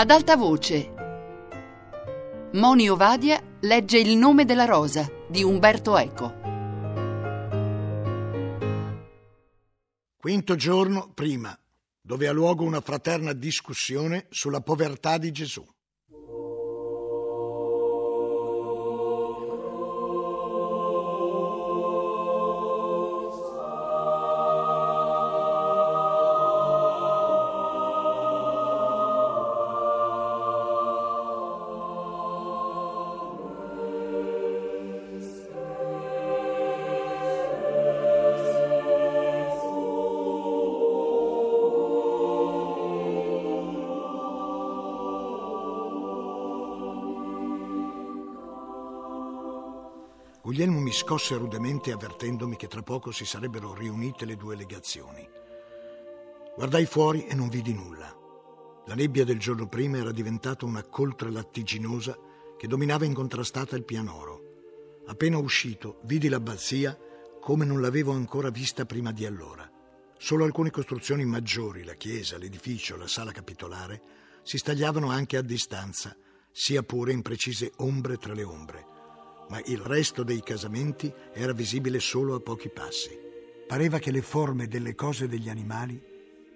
Ad alta voce. Moni Ovadia legge Il nome della rosa di Umberto Eco. Quinto giorno prima, dove ha luogo una fraterna discussione sulla povertà di Gesù. Guglielmo mi scosse rudemente avvertendomi che tra poco si sarebbero riunite le due legazioni. Guardai fuori e non vidi nulla. La nebbia del giorno prima era diventata una coltre lattiginosa che dominava incontrastata il pianoro. Appena uscito, vidi l'abbazia come non l'avevo ancora vista prima di allora. Solo alcune costruzioni maggiori, la chiesa, l'edificio, la sala capitolare, si stagliavano anche a distanza, sia pure in precise ombre tra le ombre ma il resto dei casamenti era visibile solo a pochi passi. Pareva che le forme delle cose e degli animali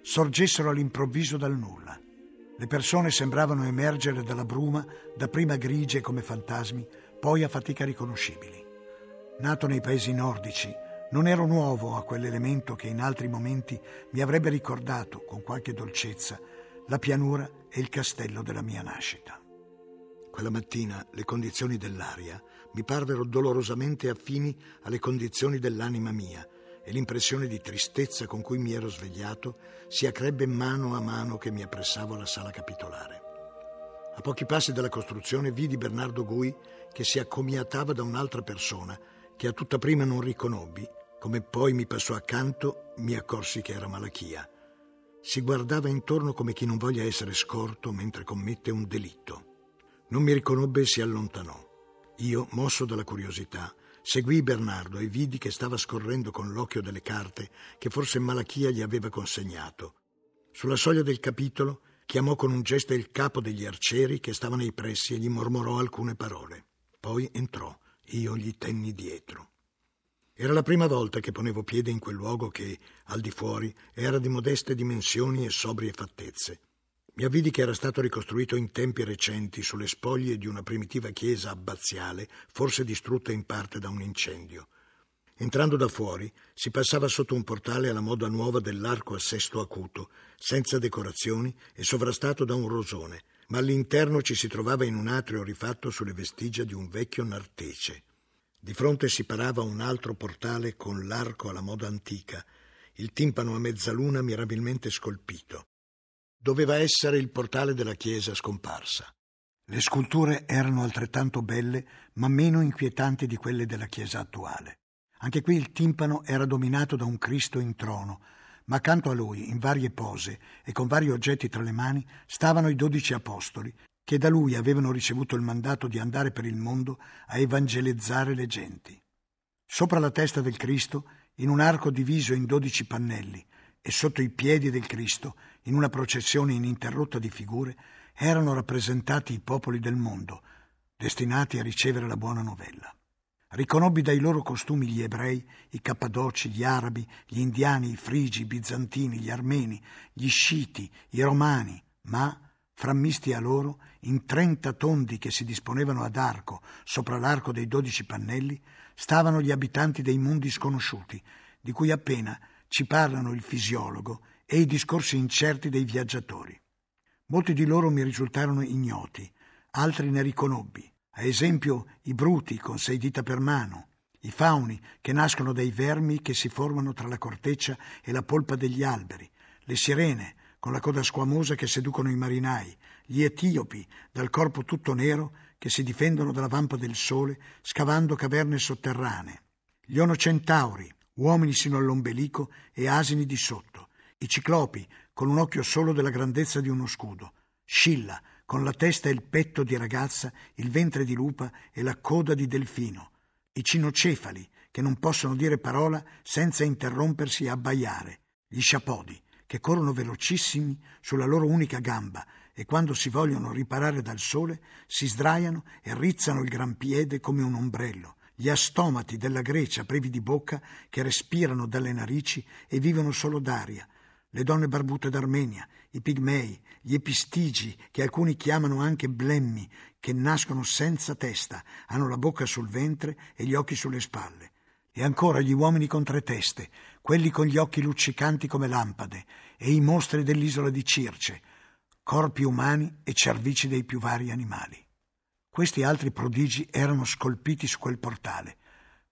sorgessero all'improvviso dal nulla. Le persone sembravano emergere dalla bruma, dapprima grigie come fantasmi, poi a fatica riconoscibili. Nato nei paesi nordici, non ero nuovo a quell'elemento che in altri momenti mi avrebbe ricordato, con qualche dolcezza, la pianura e il castello della mia nascita. Quella mattina le condizioni dell'aria mi parvero dolorosamente affini alle condizioni dell'anima mia e l'impressione di tristezza con cui mi ero svegliato si accrebbe mano a mano che mi appressavo alla sala capitolare. A pochi passi dalla costruzione vidi Bernardo Gui che si accomiatava da un'altra persona che a tutta prima non riconobbi, come poi mi passò accanto mi accorsi che era Malachia. Si guardava intorno come chi non voglia essere scorto mentre commette un delitto. Non mi riconobbe e si allontanò. Io, mosso dalla curiosità, seguii Bernardo e vidi che stava scorrendo con l'occhio delle carte che forse Malachia gli aveva consegnato. Sulla soglia del capitolo chiamò con un gesto il capo degli arcieri che stava nei pressi e gli mormorò alcune parole. Poi entrò. Io gli tenni dietro. Era la prima volta che ponevo piede in quel luogo che, al di fuori, era di modeste dimensioni e sobrie fattezze. Mi avvidi che era stato ricostruito in tempi recenti sulle spoglie di una primitiva chiesa abbaziale, forse distrutta in parte da un incendio. Entrando da fuori, si passava sotto un portale alla moda nuova dell'arco a sesto acuto, senza decorazioni e sovrastato da un rosone, ma all'interno ci si trovava in un atrio rifatto sulle vestigia di un vecchio nartece. Di fronte si parava un altro portale con l'arco alla moda antica, il timpano a mezzaluna mirabilmente scolpito doveva essere il portale della chiesa scomparsa. Le sculture erano altrettanto belle, ma meno inquietanti di quelle della chiesa attuale. Anche qui il timpano era dominato da un Cristo in trono, ma accanto a lui, in varie pose e con vari oggetti tra le mani, stavano i dodici apostoli, che da lui avevano ricevuto il mandato di andare per il mondo a evangelizzare le genti. Sopra la testa del Cristo, in un arco diviso in dodici pannelli, e sotto i piedi del Cristo, in una processione ininterrotta di figure, erano rappresentati i popoli del mondo, destinati a ricevere la buona novella. Riconobbi dai loro costumi gli ebrei, i cappadoci, gli arabi, gli indiani, i frigi, i bizantini, gli armeni, gli sciti, i romani, ma, frammisti a loro, in trenta tondi che si disponevano ad arco sopra l'arco dei dodici pannelli, stavano gli abitanti dei mondi sconosciuti, di cui appena ci parlano il fisiologo e i discorsi incerti dei viaggiatori. Molti di loro mi risultarono ignoti, altri ne riconobbi, a esempio i bruti con sei dita per mano, i fauni che nascono dai vermi che si formano tra la corteccia e la polpa degli alberi, le sirene con la coda squamosa che seducono i marinai, gli etiopi dal corpo tutto nero che si difendono dalla vampa del sole scavando caverne sotterranee, gli onocentauri uomini sino all'ombelico e asini di sotto, i ciclopi con un occhio solo della grandezza di uno scudo, Scilla con la testa e il petto di ragazza, il ventre di lupa e la coda di delfino, i cinocefali che non possono dire parola senza interrompersi e abbaiare, gli sciapodi che corrono velocissimi sulla loro unica gamba e quando si vogliono riparare dal sole si sdraiano e rizzano il gran piede come un ombrello, gli astomati della Grecia privi di bocca che respirano dalle narici e vivono solo d'aria, le donne barbute d'Armenia, i pigmei, gli epistigi, che alcuni chiamano anche blemmi, che nascono senza testa, hanno la bocca sul ventre e gli occhi sulle spalle. E ancora gli uomini con tre teste, quelli con gli occhi luccicanti come lampade, e i mostri dell'isola di Circe, corpi umani e cervici dei più vari animali. Questi altri prodigi erano scolpiti su quel portale,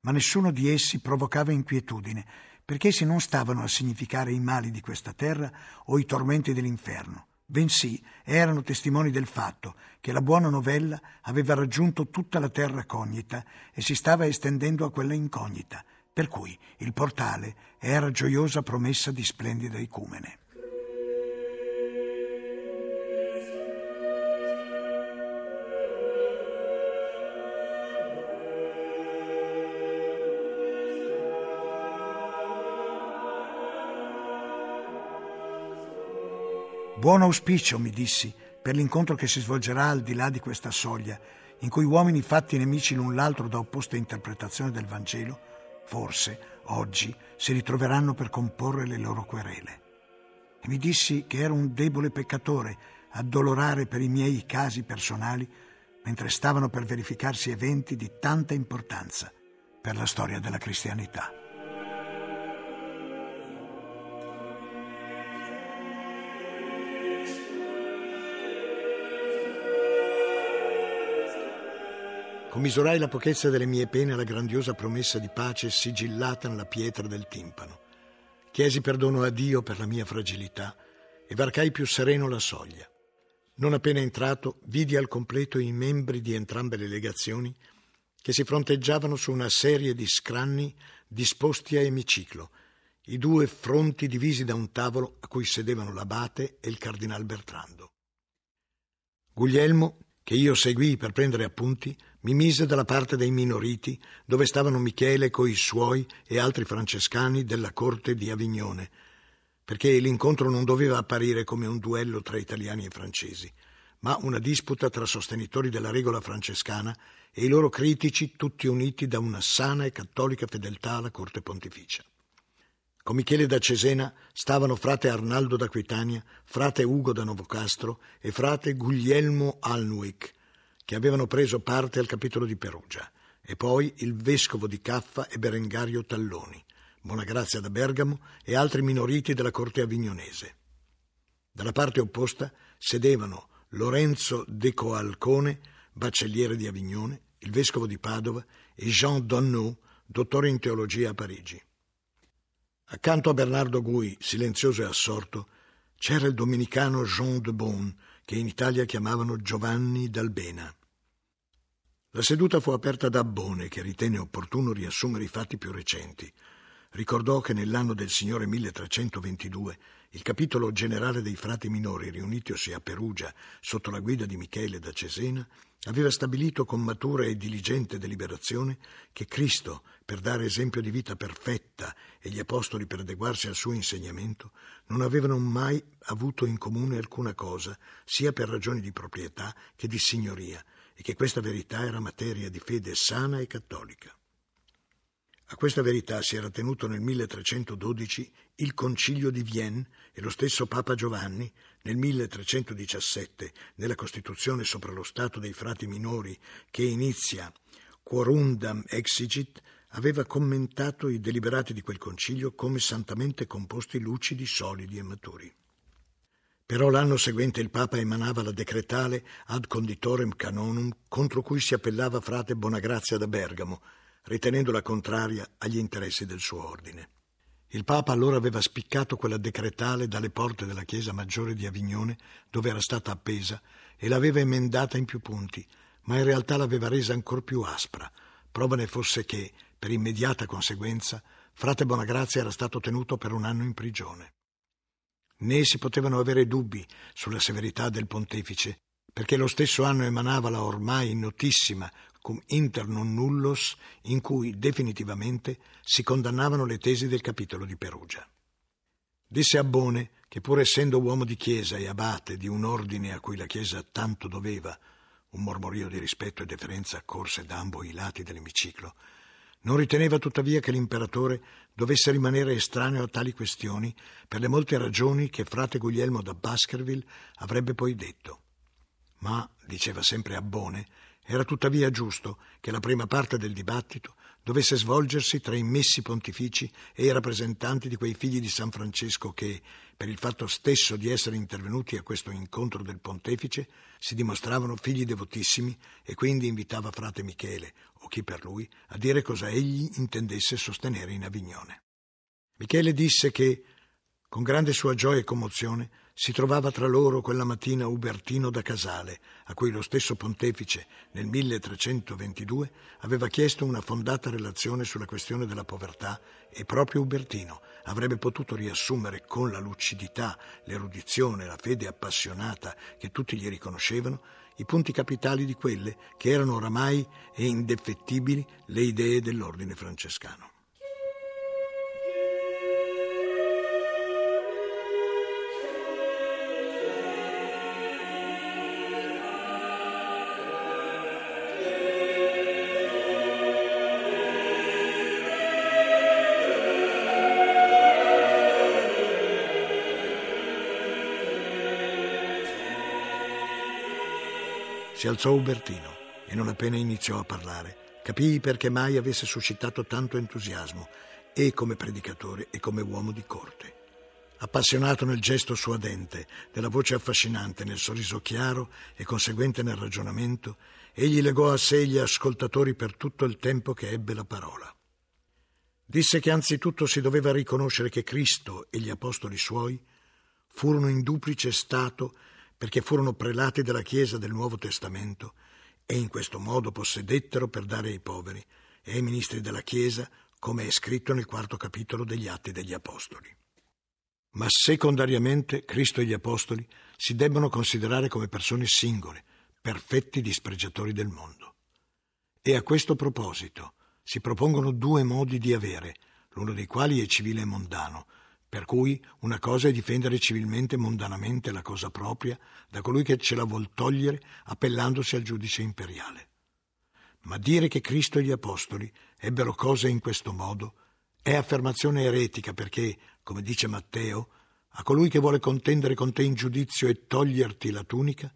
ma nessuno di essi provocava inquietudine, perché essi non stavano a significare i mali di questa terra o i tormenti dell'inferno, bensì erano testimoni del fatto che la buona novella aveva raggiunto tutta la terra cognita e si stava estendendo a quella incognita, per cui il portale era gioiosa promessa di splendida icumene. Buon auspicio, mi dissi, per l'incontro che si svolgerà al di là di questa soglia, in cui uomini fatti nemici l'un l'altro da opposte interpretazioni del Vangelo, forse, oggi, si ritroveranno per comporre le loro querele. E mi dissi che ero un debole peccatore, addolorare per i miei casi personali, mentre stavano per verificarsi eventi di tanta importanza per la storia della cristianità. Commiserai la pochezza delle mie pene alla grandiosa promessa di pace sigillata nella pietra del timpano. Chiesi perdono a Dio per la mia fragilità e varcai più sereno la soglia. Non appena entrato, vidi al completo i membri di entrambe le legazioni che si fronteggiavano su una serie di scranni disposti a emiciclo, i due fronti divisi da un tavolo a cui sedevano l'abate e il cardinal Bertrando. Guglielmo, che io seguii per prendere appunti, mi mise dalla parte dei minoriti, dove stavano Michele coi suoi e altri francescani della corte di Avignone, perché l'incontro non doveva apparire come un duello tra italiani e francesi, ma una disputa tra sostenitori della regola francescana e i loro critici tutti uniti da una sana e cattolica fedeltà alla corte pontificia. Con Michele da Cesena stavano frate Arnaldo d'Aquitania, frate Ugo da Novocastro e frate Guglielmo Alnwick, che avevano preso parte al capitolo di Perugia, e poi il vescovo di Caffa e Berengario Talloni, Bonagrazia da Bergamo e altri minoriti della corte avignonese. Dalla parte opposta sedevano Lorenzo de Coalcone, baccelliere di Avignone, il vescovo di Padova e Jean Donneau, dottore in teologia a Parigi. Accanto a Bernardo Gui, silenzioso e assorto, c'era il domenicano Jean de Beaune, che in Italia chiamavano Giovanni d'Albena. La seduta fu aperta da Abbone, che ritenne opportuno riassumere i fatti più recenti. Ricordò che nell'anno del Signore 1322 il capitolo generale dei frati minori, riunitosi a Perugia sotto la guida di Michele da Cesena, aveva stabilito con matura e diligente deliberazione che Cristo, per dare esempio di vita perfetta e gli apostoli per adeguarsi al suo insegnamento, non avevano mai avuto in comune alcuna cosa, sia per ragioni di proprietà che di signoria, e che questa verità era materia di fede sana e cattolica. A questa verità si era tenuto nel 1312 il Concilio di Vienne e lo stesso Papa Giovanni nel 1317, nella Costituzione sopra lo Stato dei frati minori che inizia Quorundam exigit, aveva commentato i deliberati di quel concilio come santamente composti lucidi, solidi e maturi. Però l'anno seguente il Papa emanava la decretale ad conditorem canonum contro cui si appellava frate Bonagrazia da Bergamo, ritenendola contraria agli interessi del suo ordine. Il Papa allora aveva spiccato quella decretale dalle porte della chiesa maggiore di Avignone, dove era stata appesa, e l'aveva emendata in più punti, ma in realtà l'aveva resa ancor più aspra. Prova ne fosse che, per immediata conseguenza, frate Bonagrazia era stato tenuto per un anno in prigione. Né si potevano avere dubbi sulla severità del pontefice, perché lo stesso anno emanava la ormai notissima cum inter non nullos, in cui definitivamente si condannavano le tesi del capitolo di Perugia. Disse a Bone che pur essendo uomo di chiesa e abate di un ordine a cui la chiesa tanto doveva, un mormorio di rispetto e deferenza accorse da ambo i lati dell'emiciclo, non riteneva tuttavia che l'imperatore dovesse rimanere estraneo a tali questioni per le molte ragioni che frate Guglielmo da Baskerville avrebbe poi detto. Ma, diceva sempre Abbone, era tuttavia giusto che la prima parte del dibattito dovesse svolgersi tra i messi pontifici e i rappresentanti di quei figli di San Francesco che, per il fatto stesso di essere intervenuti a questo incontro del pontefice, si dimostravano figli devotissimi e quindi invitava frate Michele, o chi per lui, a dire cosa egli intendesse sostenere in Avignone. Michele disse che, con grande sua gioia e commozione, si trovava tra loro quella mattina Ubertino da Casale, a cui lo stesso pontefice nel 1322 aveva chiesto una fondata relazione sulla questione della povertà e proprio Ubertino avrebbe potuto riassumere con la lucidità, l'erudizione, la fede appassionata che tutti gli riconoscevano i punti capitali di quelle che erano oramai e indefettibili le idee dell'ordine francescano. Si alzò Ubertino e non appena iniziò a parlare, capii perché mai avesse suscitato tanto entusiasmo, e come predicatore e come uomo di corte. Appassionato nel gesto suadente, nella voce affascinante, nel sorriso chiaro e conseguente nel ragionamento, egli legò a sé gli ascoltatori per tutto il tempo che ebbe la parola. Disse che anzitutto si doveva riconoscere che Cristo e gli apostoli suoi furono in duplice stato perché furono prelati della Chiesa del Nuovo Testamento e in questo modo possedettero per dare ai poveri e ai ministri della Chiesa, come è scritto nel quarto capitolo degli Atti degli Apostoli. Ma secondariamente Cristo e gli Apostoli si debbono considerare come persone singole, perfetti dispregiatori del mondo. E a questo proposito si propongono due modi di avere, l'uno dei quali è civile e mondano, per cui una cosa è difendere civilmente e mondanamente la cosa propria da colui che ce la vuol togliere appellandosi al giudice imperiale. Ma dire che Cristo e gli Apostoli ebbero cose in questo modo è affermazione eretica perché, come dice Matteo, a colui che vuole contendere con te in giudizio e toglierti la tunica,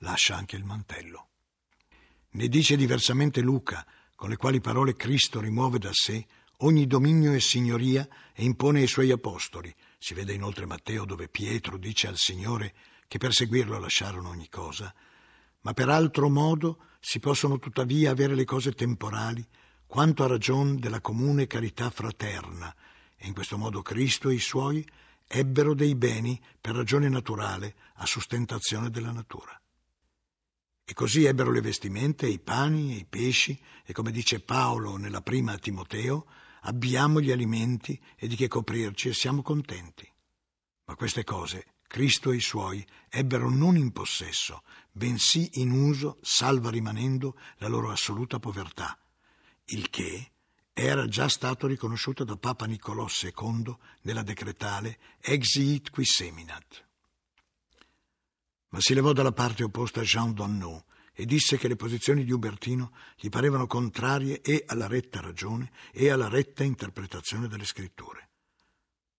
lascia anche il mantello. Ne dice diversamente Luca, con le quali parole Cristo rimuove da sé ogni dominio e signoria e impone ai suoi apostoli. Si vede inoltre Matteo dove Pietro dice al Signore che per seguirlo lasciarono ogni cosa, ma per altro modo si possono tuttavia avere le cose temporali quanto a ragion della comune carità fraterna, e in questo modo Cristo e i suoi ebbero dei beni per ragione naturale a sustentazione della natura. E così ebbero le vestimente, i pani e i pesci, e come dice Paolo nella prima a Timoteo, abbiamo gli alimenti e di che coprirci e siamo contenti. Ma queste cose Cristo e i suoi ebbero non in possesso, bensì in uso, salva rimanendo la loro assoluta povertà, il che era già stato riconosciuto da Papa Niccolò II nella decretale Exiit qui seminat. Ma si levò dalla parte opposta Jean Donneau e disse che le posizioni di Ubertino gli parevano contrarie e alla retta ragione e alla retta interpretazione delle scritture.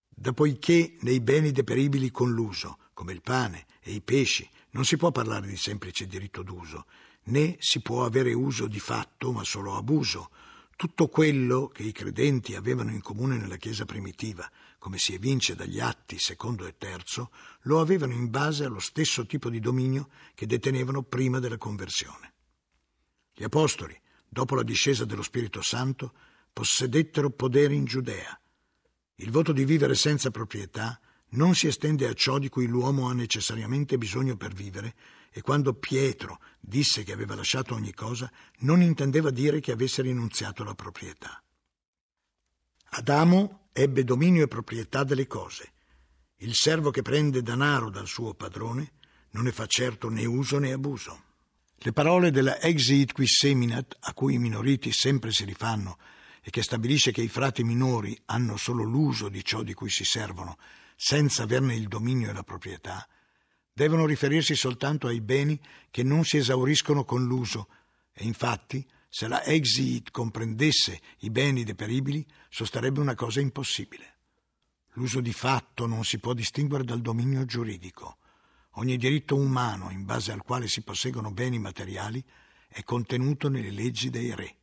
Dapoiché nei beni deperibili con l'uso, come il pane e i pesci, non si può parlare di semplice diritto d'uso, né si può avere uso di fatto, ma solo abuso, tutto quello che i credenti avevano in comune nella Chiesa primitiva, come si evince dagli atti secondo e terzo, lo avevano in base allo stesso tipo di dominio che detenevano prima della conversione. Gli apostoli, dopo la discesa dello Spirito Santo, possedettero podere in Giudea. Il voto di vivere senza proprietà non si estende a ciò di cui l'uomo ha necessariamente bisogno per vivere, e quando Pietro disse che aveva lasciato ogni cosa, non intendeva dire che avesse rinunziato alla proprietà. Adamo ebbe dominio e proprietà delle cose. Il servo che prende danaro dal suo padrone non ne fa certo né uso né abuso. Le parole della Exit qui seminat, a cui i minoriti sempre si rifanno e che stabilisce che i frati minori hanno solo l'uso di ciò di cui si servono, senza averne il dominio e la proprietà, devono riferirsi soltanto ai beni che non si esauriscono con l'uso e infatti se la exit comprendesse i beni deperibili sostarebbe una cosa impossibile. L'uso di fatto non si può distinguere dal dominio giuridico. Ogni diritto umano in base al quale si posseggono beni materiali è contenuto nelle leggi dei re.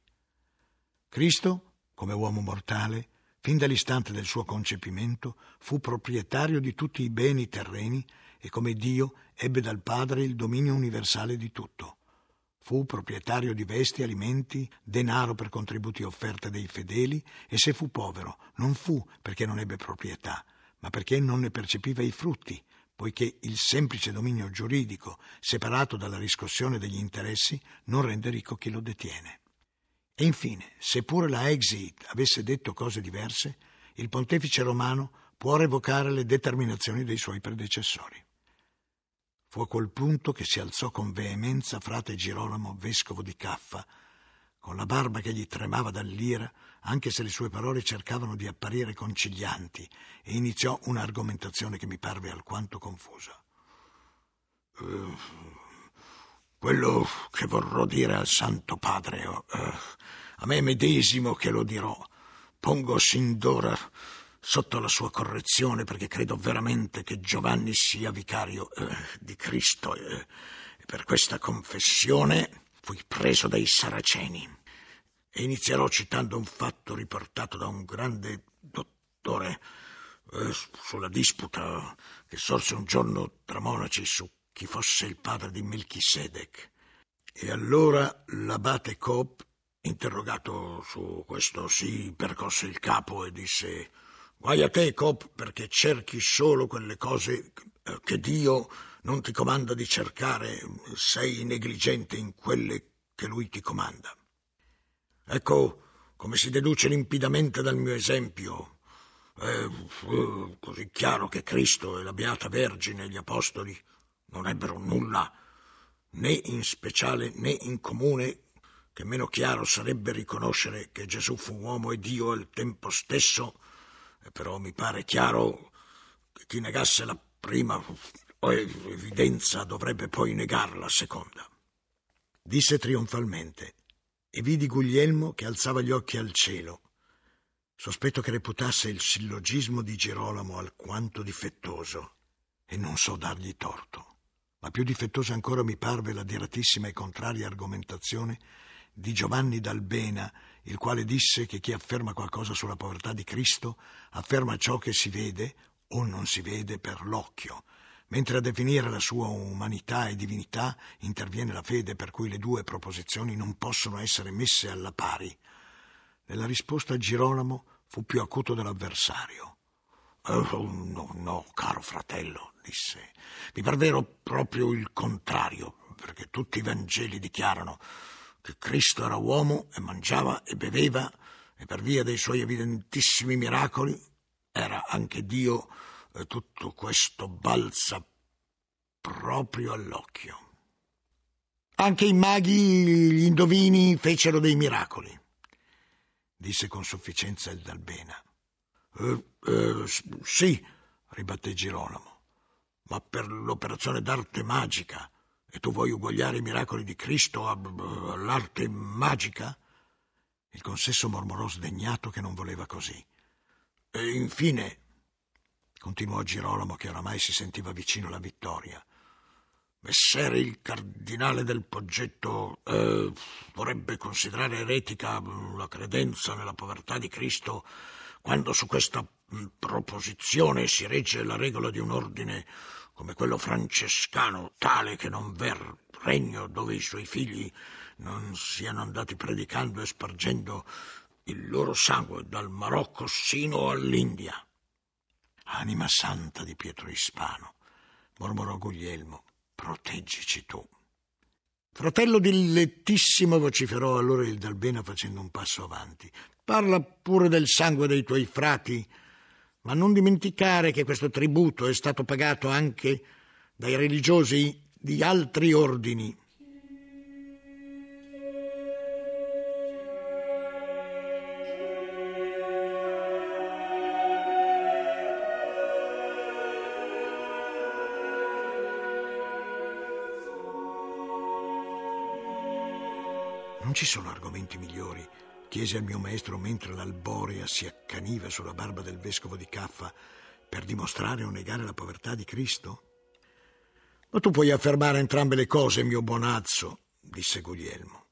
Cristo, come uomo mortale, fin dall'istante del suo concepimento, fu proprietario di tutti i beni terreni e come Dio ebbe dal Padre il dominio universale di tutto. Fu proprietario di vesti, alimenti, denaro per contributi offerte dai fedeli e se fu povero non fu perché non ebbe proprietà, ma perché non ne percepiva i frutti, poiché il semplice dominio giuridico, separato dalla riscossione degli interessi, non rende ricco chi lo detiene. E infine, seppure la Exit avesse detto cose diverse, il pontefice romano può revocare le determinazioni dei suoi predecessori. Fu a quel punto che si alzò con veemenza frate Girolamo, vescovo di Caffa, con la barba che gli tremava dall'ira, anche se le sue parole cercavano di apparire concilianti, e iniziò un'argomentazione che mi parve alquanto confusa. Uh, quello che vorrò dire al Santo Padre, uh, a me medesimo che lo dirò, pongo sin d'ora sotto la sua correzione perché credo veramente che Giovanni sia vicario uh, di Cristo e per questa confessione fui preso dai saraceni e inizierò citando un fatto riportato da un grande dottore eh, sulla disputa che sorse un giorno tra monaci su chi fosse il padre di Melchisedec. E allora l'abate Cobb, interrogato su questo, si percosse il capo e disse Guai a te, Cobb, perché cerchi solo quelle cose che Dio non ti comanda di cercare, sei negligente in quelle che lui ti comanda. Ecco come si deduce limpidamente dal mio esempio. È così chiaro che Cristo e la Beata Vergine e gli Apostoli non ebbero nulla, né in speciale né in comune, che meno chiaro sarebbe riconoscere che Gesù fu uomo e Dio al tempo stesso, però mi pare chiaro che chi negasse la prima evidenza dovrebbe poi negare la seconda. Disse trionfalmente e vidi Guglielmo che alzava gli occhi al cielo. Sospetto che reputasse il sillogismo di Girolamo alquanto difettoso e non so dargli torto. Ma più difettosa ancora mi parve la diratissima e contraria argomentazione di Giovanni d'Albena, il quale disse che chi afferma qualcosa sulla povertà di Cristo afferma ciò che si vede o non si vede per l'occhio, mentre a definire la sua umanità e divinità interviene la fede per cui le due proposizioni non possono essere messe alla pari. Nella risposta Girolamo fu più acuto dell'avversario. Oh, no, no, caro fratello, disse, mi par vero proprio il contrario, perché tutti i Vangeli dichiarano che Cristo era uomo e mangiava e beveva e per via dei suoi evidentissimi miracoli era anche Dio e tutto questo balza proprio all'occhio. Anche i maghi, gli indovini, fecero dei miracoli, disse con sufficienza il Dalbena. Eh, eh, sì, ribatté Girolamo, ma per l'operazione d'arte magica. E tu vuoi uguagliare i miracoli di Cristo all'arte magica? Il consesso mormorò sdegnato che non voleva così. E infine, continuò Girolamo che oramai si sentiva vicino alla vittoria. Messere il cardinale del Poggetto eh, vorrebbe considerare eretica la credenza nella povertà di Cristo quando su questa proposizione si regge la regola di un ordine come quello francescano, tale che non ver regno dove i suoi figli non siano andati predicando e spargendo il loro sangue dal Marocco sino all'India. Anima santa di Pietro Ispano, mormorò Guglielmo, proteggici tu. Fratello dilettissimo, vociferò allora il Dalbena facendo un passo avanti. Parla pure del sangue dei tuoi frati, ma non dimenticare che questo tributo è stato pagato anche dai religiosi di altri ordini. Non ci sono chiese al mio maestro mentre l'alborea si accaniva sulla barba del vescovo di Caffa per dimostrare o negare la povertà di Cristo? Ma tu puoi affermare entrambe le cose, mio buonazzo, disse Guglielmo.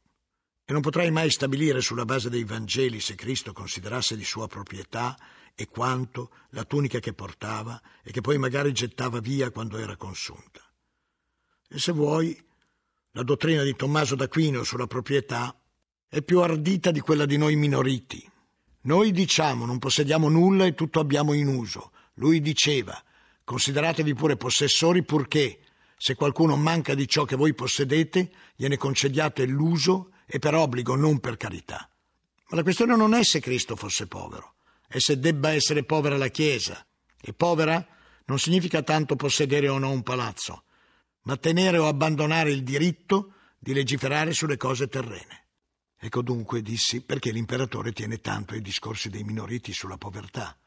E non potrai mai stabilire sulla base dei Vangeli se Cristo considerasse di sua proprietà e quanto la tunica che portava e che poi magari gettava via quando era consunta. E se vuoi, la dottrina di Tommaso d'Aquino sulla proprietà è più ardita di quella di noi minoriti. Noi diciamo non possediamo nulla e tutto abbiamo in uso. Lui diceva consideratevi pure possessori purché se qualcuno manca di ciò che voi possedete, gliene concediate l'uso e per obbligo, non per carità. Ma la questione non è se Cristo fosse povero, è se debba essere povera la Chiesa. E povera non significa tanto possedere o no un palazzo, ma tenere o abbandonare il diritto di legiferare sulle cose terrene. Ecco dunque, dissi, perché l'imperatore tiene tanto ai discorsi dei minoriti sulla povertà.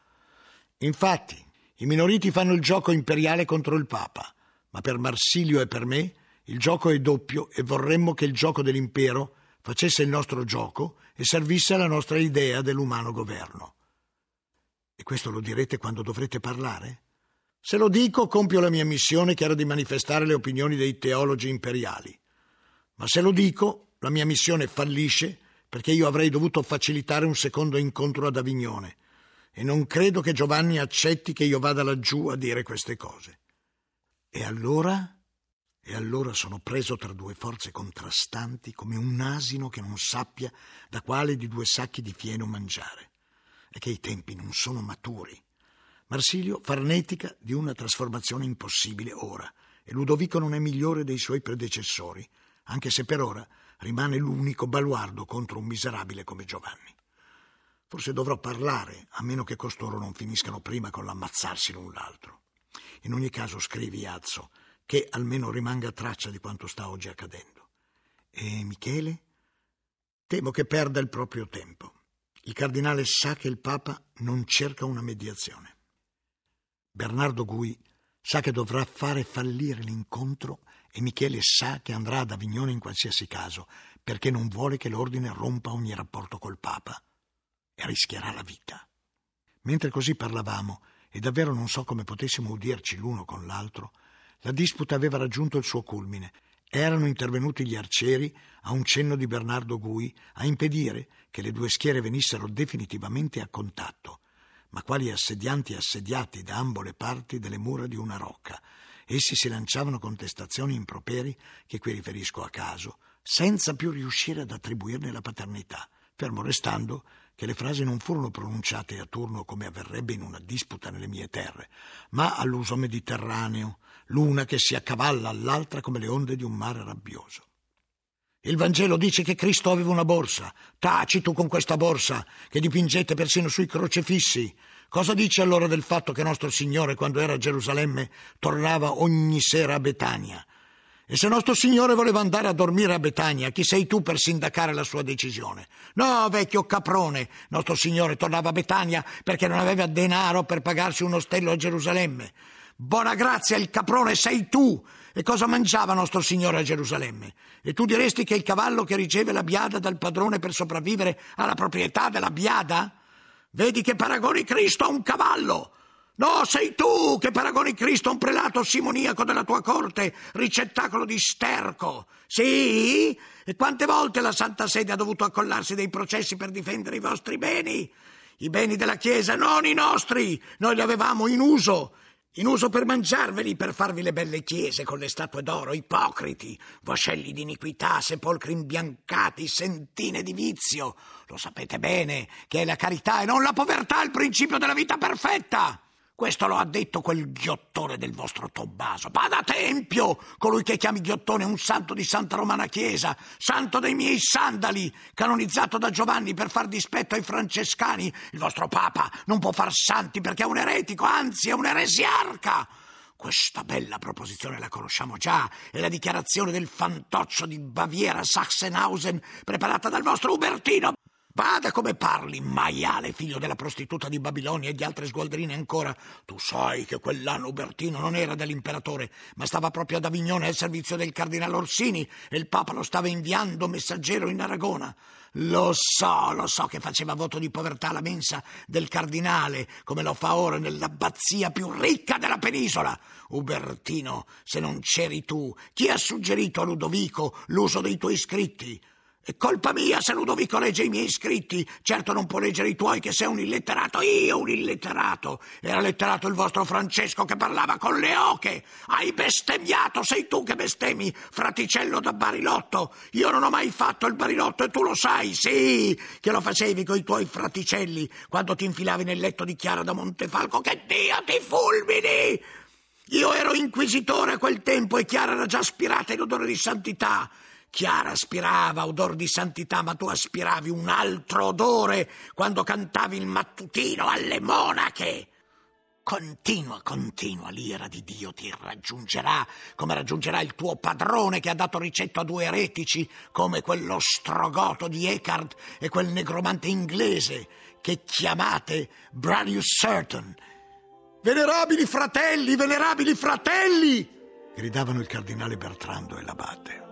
Infatti, i minoriti fanno il gioco imperiale contro il Papa ma per Marsilio e per me il gioco è doppio e vorremmo che il gioco dell'impero facesse il nostro gioco e servisse alla nostra idea dell'umano governo. E questo lo direte quando dovrete parlare? Se lo dico, compio la mia missione che era di manifestare le opinioni dei teologi imperiali. Ma se lo dico, la mia missione fallisce perché io avrei dovuto facilitare un secondo incontro ad Avignone e non credo che Giovanni accetti che io vada laggiù a dire queste cose. E allora? E allora sono preso tra due forze contrastanti come un asino che non sappia da quale di due sacchi di fieno mangiare. E che i tempi non sono maturi. Marsilio farnetica di una trasformazione impossibile ora, e Ludovico non è migliore dei suoi predecessori, anche se per ora rimane l'unico baluardo contro un miserabile come Giovanni. Forse dovrò parlare, a meno che costoro non finiscano prima con l'ammazzarsi l'un l'altro. In ogni caso scrivi, Azzo, che almeno rimanga traccia di quanto sta oggi accadendo. E Michele? Temo che perda il proprio tempo. Il cardinale sa che il Papa non cerca una mediazione. Bernardo Gui sa che dovrà fare fallire l'incontro e Michele sa che andrà ad Avignone in qualsiasi caso, perché non vuole che l'ordine rompa ogni rapporto col Papa e rischierà la vita. Mentre così parlavamo, e davvero non so come potessimo udirci l'uno con l'altro, la disputa aveva raggiunto il suo culmine. Erano intervenuti gli arcieri, a un cenno di Bernardo Gui, a impedire che le due schiere venissero definitivamente a contatto, ma quali assedianti assediati da ambo le parti delle mura di una rocca. Essi si lanciavano contestazioni improperi, che qui riferisco a caso, senza più riuscire ad attribuirne la paternità, fermo restando che le frasi non furono pronunciate a turno come avverrebbe in una disputa nelle mie terre, ma all'uso mediterraneo, l'una che si accavalla all'altra come le onde di un mare rabbioso. Il Vangelo dice che Cristo aveva una borsa. Taci tu con questa borsa, che dipingete persino sui crocefissi. Cosa dice allora del fatto che nostro Signore, quando era a Gerusalemme, tornava ogni sera a Betania? E se nostro Signore voleva andare a dormire a Betania, chi sei tu per sindacare la sua decisione? No, vecchio caprone, nostro Signore tornava a Betania perché non aveva denaro per pagarsi un ostello a Gerusalemme. Buona grazia, il caprone sei tu! E cosa mangiava nostro Signore a Gerusalemme? E tu diresti che il cavallo che riceve la biada dal padrone per sopravvivere ha la proprietà della biada? Vedi che paragoni Cristo a un cavallo! No, sei tu che paragoni Cristo a un prelato simoniaco della tua corte, ricettacolo di sterco. Sì? E quante volte la Santa Sede ha dovuto accollarsi dei processi per difendere i vostri beni? I beni della Chiesa, non i nostri. Noi li avevamo in uso. In uso per mangiarveli, per farvi le belle chiese con le statue d'oro, ipocriti, vascelli di iniquità, sepolcri imbiancati, sentine di vizio. Lo sapete bene che è la carità e non la povertà il principio della vita perfetta. Questo lo ha detto quel ghiottone del vostro Tommaso. Bada Tempio, colui che chiami ghiottone un santo di Santa Romana Chiesa, santo dei miei sandali, canonizzato da Giovanni per far dispetto ai francescani. Il vostro Papa non può far santi perché è un eretico, anzi è un eresiarca. Questa bella proposizione la conosciamo già, è la dichiarazione del fantoccio di Baviera Sachsenhausen preparata dal vostro Ubertino. Bada come parli, maiale, figlio della prostituta di Babilonia e di altre sgualdrine ancora. Tu sai che quell'anno Ubertino non era dell'imperatore, ma stava proprio ad Avignone al servizio del cardinale Orsini e il Papa lo stava inviando messaggero in Aragona. Lo so, lo so che faceva voto di povertà alla mensa del cardinale, come lo fa ora nell'abbazia più ricca della penisola. Ubertino, se non c'eri tu, chi ha suggerito a Ludovico l'uso dei tuoi scritti? È colpa mia se Ludovico legge i miei scritti. Certo non può leggere i tuoi che sei un illetterato. Io un illetterato. Era letterato il vostro Francesco che parlava con le oche. Hai bestemmiato, sei tu che bestemmi, fraticello da barilotto. Io non ho mai fatto il barilotto e tu lo sai, sì, che lo facevi con i tuoi fraticelli quando ti infilavi nel letto di Chiara da Montefalco. Che Dio ti fulmini! Io ero inquisitore a quel tempo e Chiara era già aspirata in odore di santità. Chiara aspirava odor di santità, ma tu aspiravi un altro odore quando cantavi il mattutino alle monache. Continua, continua, l'ira di Dio ti raggiungerà, come raggiungerà il tuo padrone che ha dato ricetto a due eretici, come quello strogoto di Eckhart e quel negromante inglese che chiamate Bradius Certain. Venerabili fratelli, venerabili fratelli! gridavano il cardinale Bertrando e l'abate.